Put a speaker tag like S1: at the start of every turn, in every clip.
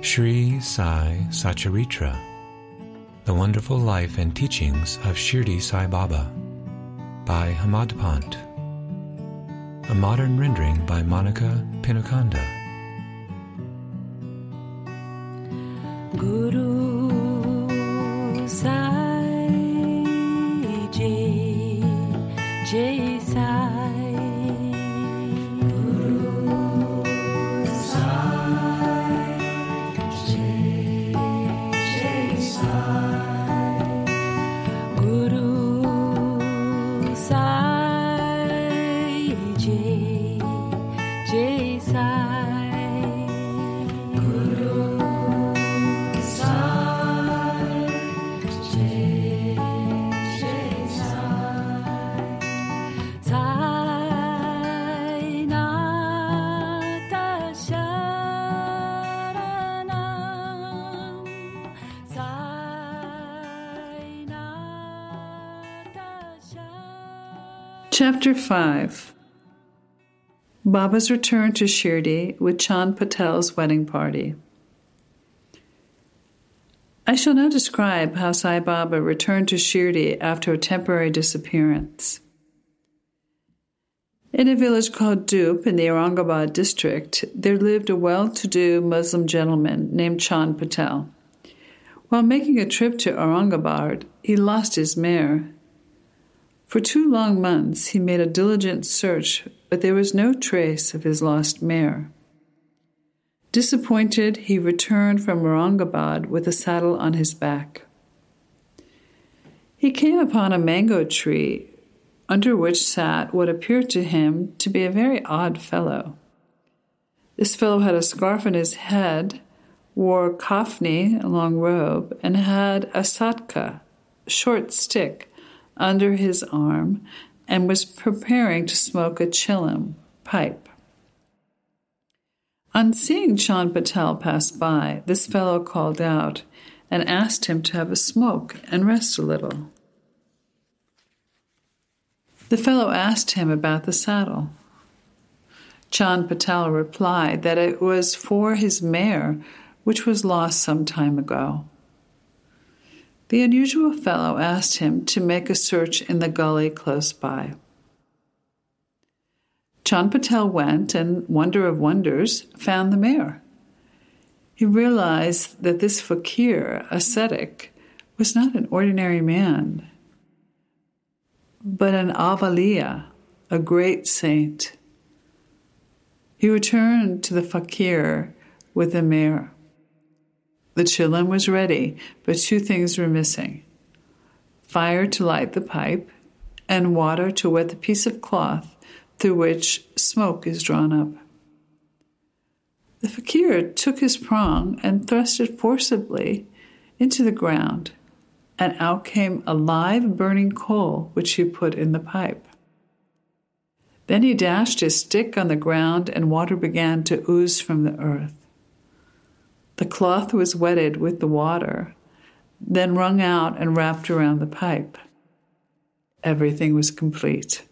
S1: Sri Sai Satcharitra, The Wonderful Life and Teachings of Shirdi Sai Baba by Hemadpant. A modern rendering by
S2: Monika Penukonda.
S3: Chapter 5 Baba's return to Shirdi with Chand Patil's wedding party. I shall now describe how Sai Baba returned to Shirdi after a temporary disappearance. In a village called Dhoop in the Aurangabad district, there lived a well to do Muslim gentleman named Chand Patil. While making a trip to Aurangabad, he lost his mare. For two long months he made a diligent search, but there was no trace of his lost mare. Disappointed, he returned from Aurangabad with a saddle on his back. He came upon a mango tree under which sat what appeared to him to be a very odd fellow. This fellow had a scarf on his head, wore kafni, a long robe, and had a satka, short stick, under his arm, and was preparing to smoke a chillum pipe. On seeing Chand Patil pass by, this fellow called out and asked him to have a smoke and rest a little. The fellow asked him about the saddle. Chand Patil replied that it was for his mare, which was lost some time ago. The unusual fellow asked him to make a search in the gully close by. Chand Patil went and, wonder of wonders, found the mare. He realized that this fakir, ascetic, was not an ordinary man, but an avaliya, a great saint. He returned to the fakir with the mare. The chillum was ready, but two things were missing fire to light the pipe, and water to wet the piece of cloth through which smoke is drawn up. The fakir took his prong and thrust it forcibly into the ground, and out came a live burning coal which he put in the pipe. Then he dashed his stick on the ground, and water began to ooze from the earth. The cloth was wetted with the water, then wrung out and wrapped around the pipe. Everything was complete.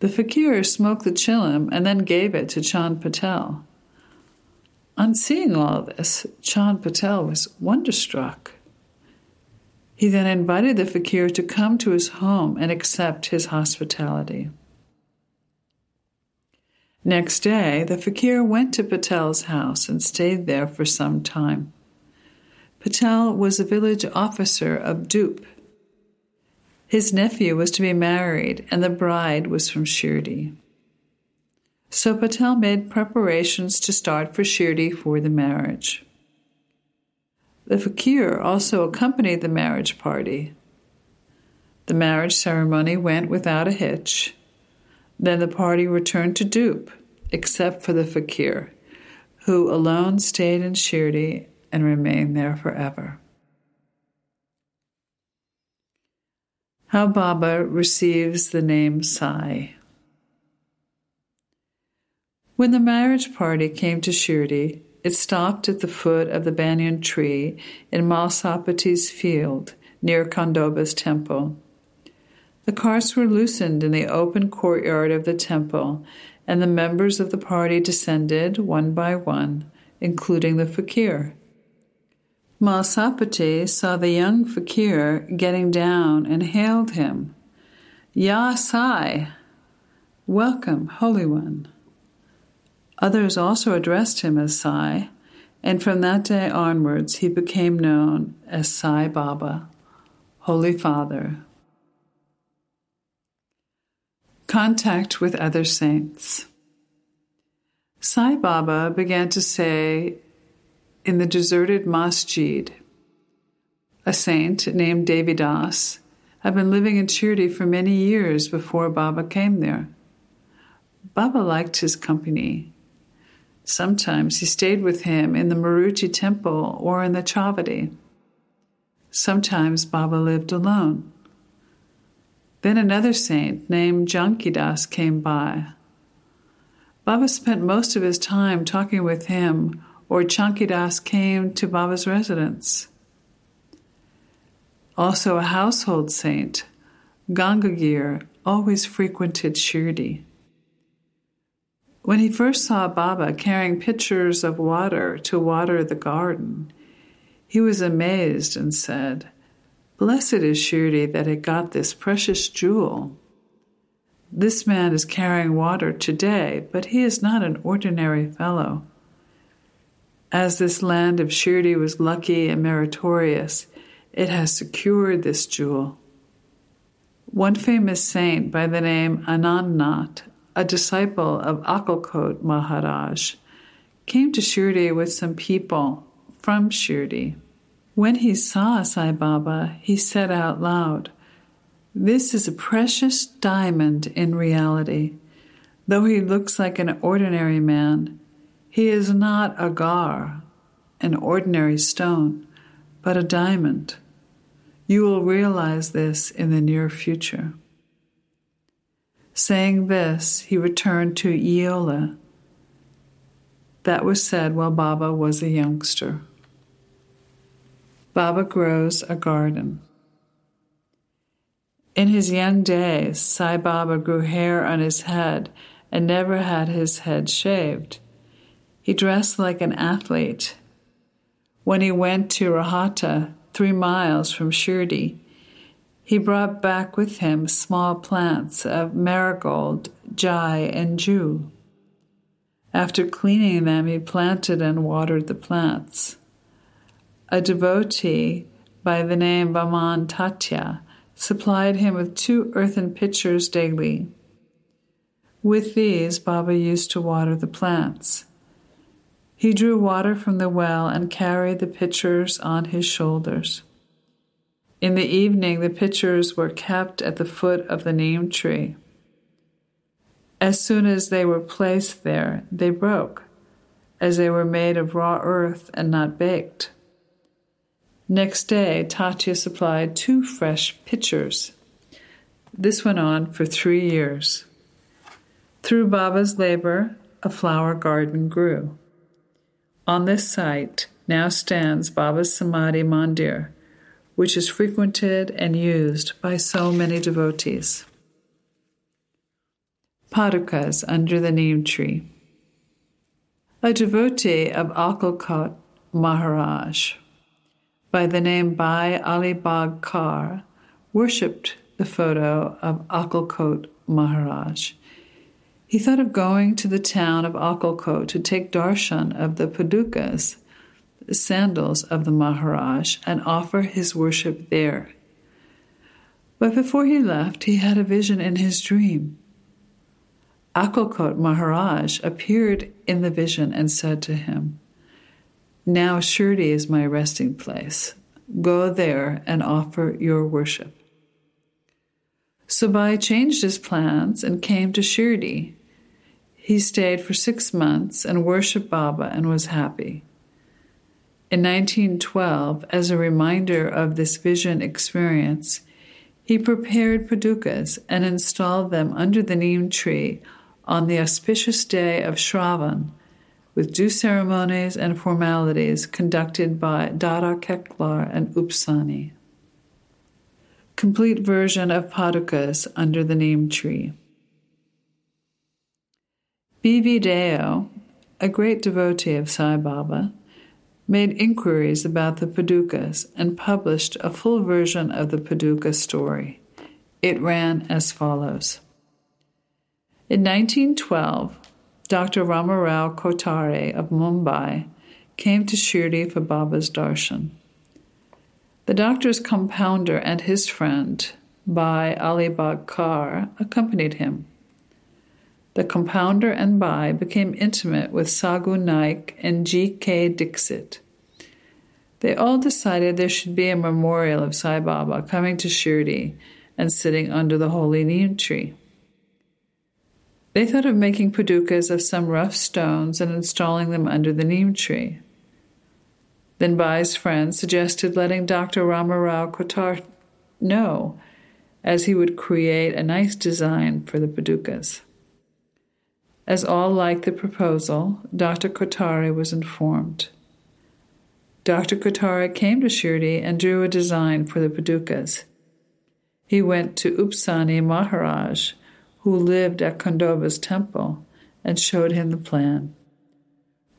S3: The fakir smoked the chillum and then gave it to Chand Patil. On seeing all this, Chand Patil was wonderstruck. He then invited the fakir to come to his home and accept his hospitality. Next day, the fakir went to Patil's house and stayed there for some time. Patil was a village officer of Dhoop. His nephew was to be married, and the bride was from Shirdi. So Patil made preparations to start for Shirdi for the marriage. The fakir also accompanied the marriage party. The marriage ceremony went without a hitch. Then the party returned to Dhoop, except for the fakir, who alone stayed in Shirdi and remained there forever. How Baba receives the name Sai. When the marriage party came to Shirdi, it stopped at the foot of the banyan tree in Mhalsapati's field near Khandoba's temple. The carts were loosened in the open courtyard of the temple, and the members of the party descended one by one including the fakir. Mhalsapati saw the young fakir getting down and hailed him. Ya Sai! Welcome, Holy One. Others also addressed him as Sai, and from that day onwards he became known as Sai Baba, Holy Father. Contact with other saints. Sai Baba began to say in the deserted masjid, a saint named Devidas had been living in Shirdi for many years before Baba came there. Baba liked his company. Sometimes he stayed with him in the Maruti temple or in the Chavadi. Sometimes Baba lived alone. Then another saint named Jankidas came by. Baba spent most of his time talking with him, or Jankidas came to Baba's residence. Also, a household saint, Gangagir, always frequented Shirdi. When he first saw Baba carrying pitchers of water to water the garden, he was amazed and said, Blessed is Shirdi that it got this precious jewel. This man is carrying water today, but he is not an ordinary fellow. As this land of Shirdi was lucky and meritorious, it has secured this jewel. One famous saint by the name Anandnath, a disciple of Akkalkot Maharaj, came to Shirdi with some people from Shirdi. When he saw Sai Baba, he said out loud, This is a precious diamond in reality. Though he looks like an ordinary man, he is not a gar, an ordinary stone, but a diamond. You will realize this in the near future. Saying this, he returned to Yeola. That was said while Baba was a youngster. Baba grows a garden. In his young days, Sai Baba grew hair on his head and never had his head shaved. He dressed like an athlete. When he went to Rahata, three miles from Shirdi, he brought back with him small plants of marigold, jai, and jui. After cleaning them, he planted and watered the plants. A devotee by the name Vaman Tatya supplied him with two earthen pitchers daily. With these, Baba used to water the plants. He drew water from the well and carried the pitchers on his shoulders. In the evening, the pitchers were kept at the foot of the neem tree. As soon as they were placed there, they broke, as they were made of raw earth and not baked. Next day, Tatya supplied two fresh pitchers. This went on for three years. Through Baba's labor, a flower garden grew. On this site now stands Baba's Samadhi Mandir, which is frequented and used by so many devotees. Padukas under the neem tree. A devotee of Akkalkot Maharaj by the name Bhai Ali Bag Kar worshipped the photo of Akkalkot Maharaj. He thought of going to the town of Akkalkot to take darshan of the padukas, the sandals of the Maharaj, and offer his worship there. But before he left, he had a vision in his dream. Akkalkot Maharaj appeared in the vision and said to him, Now Shirdi is my resting place. Go there and offer your worship. So Bhai changed his plans and came to Shirdi. He stayed for six months and worshipped Baba and was happy. In 1912, as a reminder of this vision experience, he prepared padukas and installed them under the neem tree on the auspicious day of Shravan, with due ceremonies and formalities conducted by Dada Kelkar and Upsani. Complete version of padukas under the neem tree. B.V. Deo, a great devotee of Sai Baba, made inquiries about the Padukas and published a full version of the Paduka story. It ran as follows In 1912, Dr. Ramarao Kotare of Mumbai came to Shirdi for Baba's darshan. The doctor's compounder and his friend, Bai Alibag Kar, accompanied him. The compounder and Bai became intimate with Sagun Naik and G. K. Dixit. They all decided there should be a memorial of Sai Baba coming to Shirdi and sitting under the holy neem tree. They thought of making padukas of some rough stones and installing them under the neem tree. Then Bai's friend suggested letting Dr. Ramarao Kotar know, as he would create a nice design for the padukas. As all liked the proposal, Dr. Kotari was informed. Dr. Kotari came to Shirdi and drew a design for the padukas. He went to Upsani Maharaj, who lived at Khandoba's temple, and showed him the plan.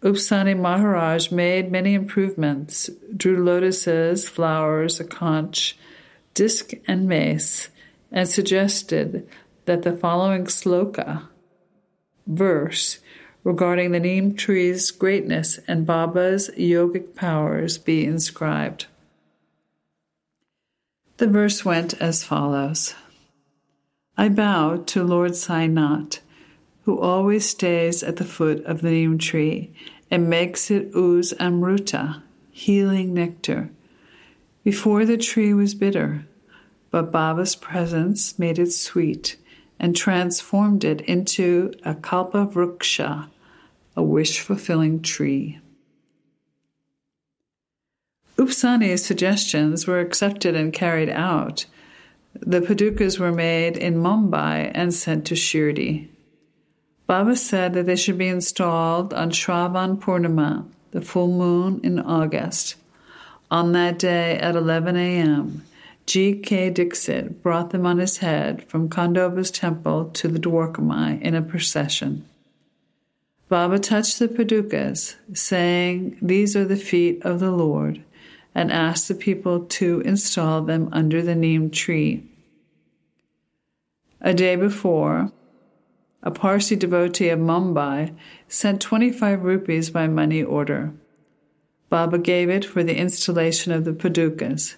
S3: Upsani Maharaj made many improvements, drew lotuses, flowers, a conch, disc, and mace, and suggested that the following sloka, verse, regarding the neem tree's greatness and Baba's yogic powers be inscribed. The verse went as follows I bow to Lord Sainath, who always stays at the foot of the neem tree and makes it ooze amruta, healing nectar. Before the tree was bitter, but Baba's presence made it sweet and transformed it into a kalpa vruksha, a wish fulfilling tree. Upsani's suggestions were accepted and carried out. The padukas were made in Mumbai and sent to Shirdi. Baba said that they should be installed on Shravan Purnima, the full moon in August. On that day at 11 a.m., G. K. Dixit brought them on his head from Khandoba's temple to the Dwarkamai in a procession. Baba touched the padukas, saying, These are the feet of the Lord, and asked the people to install them under the neem tree. A day before, a Parsi devotee of Mumbai sent 25 rupees by money order. Baba gave it for the installation of the padukas.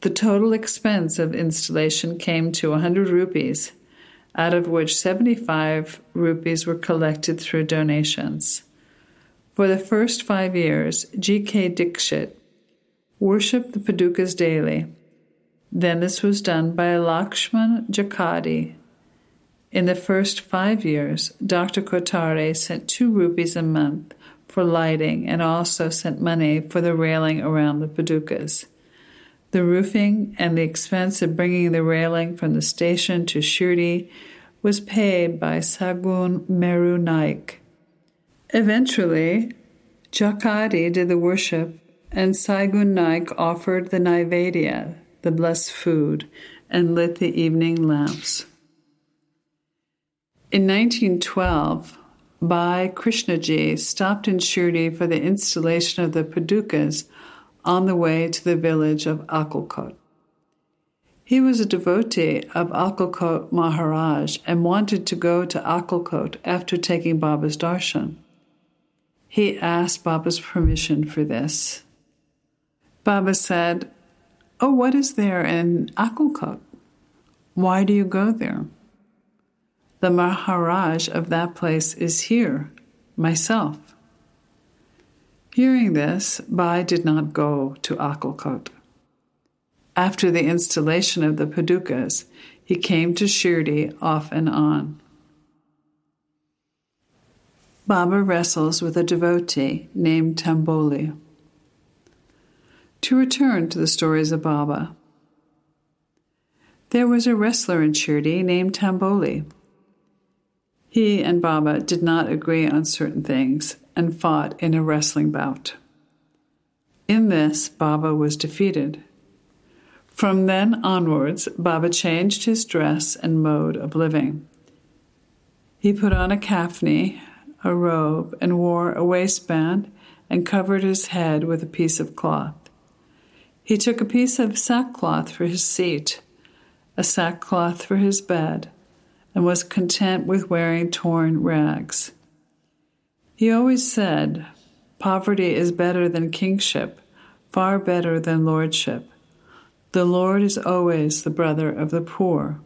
S3: The total expense of installation came to 100 rupees, out of which 75 rupees were collected through donations. For the first five years, G.K. Dixit worshipped the Padukas daily. Then this was done by Lakshman Jakadi. In the first five years, Dr. Kotare sent two rupees a month for lighting and also sent money for the railing around the Padukas. The roofing and the expense of bringing the railing from the station to Shirdi was paid by Sagun Meru Naik. Eventually, Jakadi did the worship, and Sagun Naik offered the Naivedya, the blessed food, and lit the evening lamps. In 1912, Bhai Krishnaji stopped in Shirdi for the installation of the Padukas on the way to the village of Akkalkot. He was a devotee of Akkalkot Maharaj and wanted to go to Akkalkot after taking Baba's darshan. He asked Baba's permission for this. Baba said, Oh, what is there in Akkalkot? Why do you go there? The Maharaj of that place is here, myself. Hearing this, Bhai did not go to Akkalkot. After the installation of the Padukas, he came to Shirdi off and on. Baba wrestles with a devotee named Tamboli. To return to the stories of Baba, there was a wrestler in Shirdi named Tamboli. He and Baba did not agree on certain things and fought in a wrestling bout. In this, Baba was defeated. From then onwards, Baba changed his dress and mode of living. He put on a kafni, a robe, and wore a waistband, and covered his head with a piece of cloth. He took a piece of sackcloth for his seat, a sackcloth for his bed, and was content with wearing torn rags. He always said, Poverty is better than kingship, far better than lordship. The Lord is always the brother of the poor.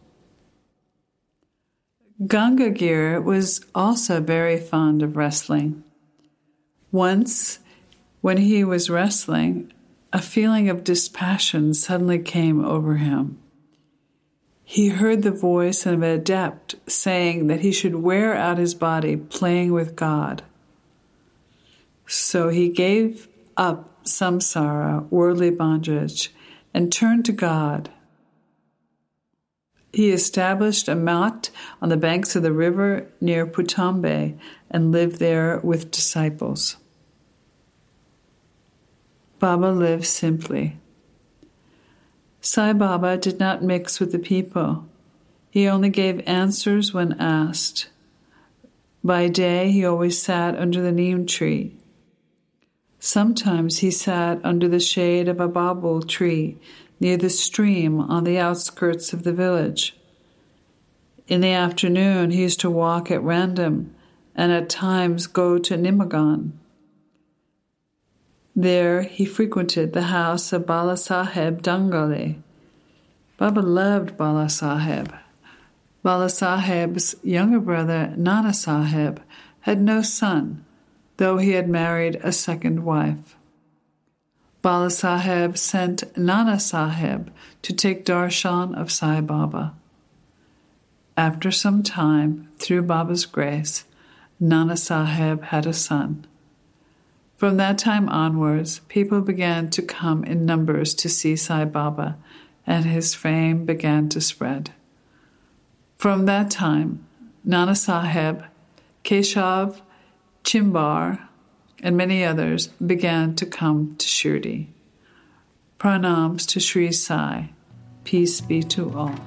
S3: Gangagir was also very fond of wrestling. Once, when he was wrestling, a feeling of dispassion suddenly came over him. He heard the voice of an adept saying that he should wear out his body playing with God. So he gave up samsara, worldly bondage, and turned to God. He established a mat on the banks of the river near Puntambe and lived there with disciples. Baba lived simply. Sai Baba did not mix with the people. He only gave answers when asked. By day, he always sat under the neem tree. Sometimes he sat under the shade of a babul tree near the stream on the outskirts of the village. In the afternoon, he used to walk at random and at times go to Nimgaon. There, he frequented the house of Bala Saheb Dengale. Baba loved Bala Saheb. Bala Saheb's younger brother, Nana Saheb, had no son, though he had married a second wife. Bala Saheb sent Nana Saheb to take darshan of Sai Baba. After some time, through Baba's grace, Nana Saheb had a son. From that time onwards, people began to come in numbers to see Sai Baba, and his fame began to spread. From that time, Nana Saheb, Keshav, Chimbar, and many others began to come to Shirdi. Pranams to Sri Sai. Peace be to all.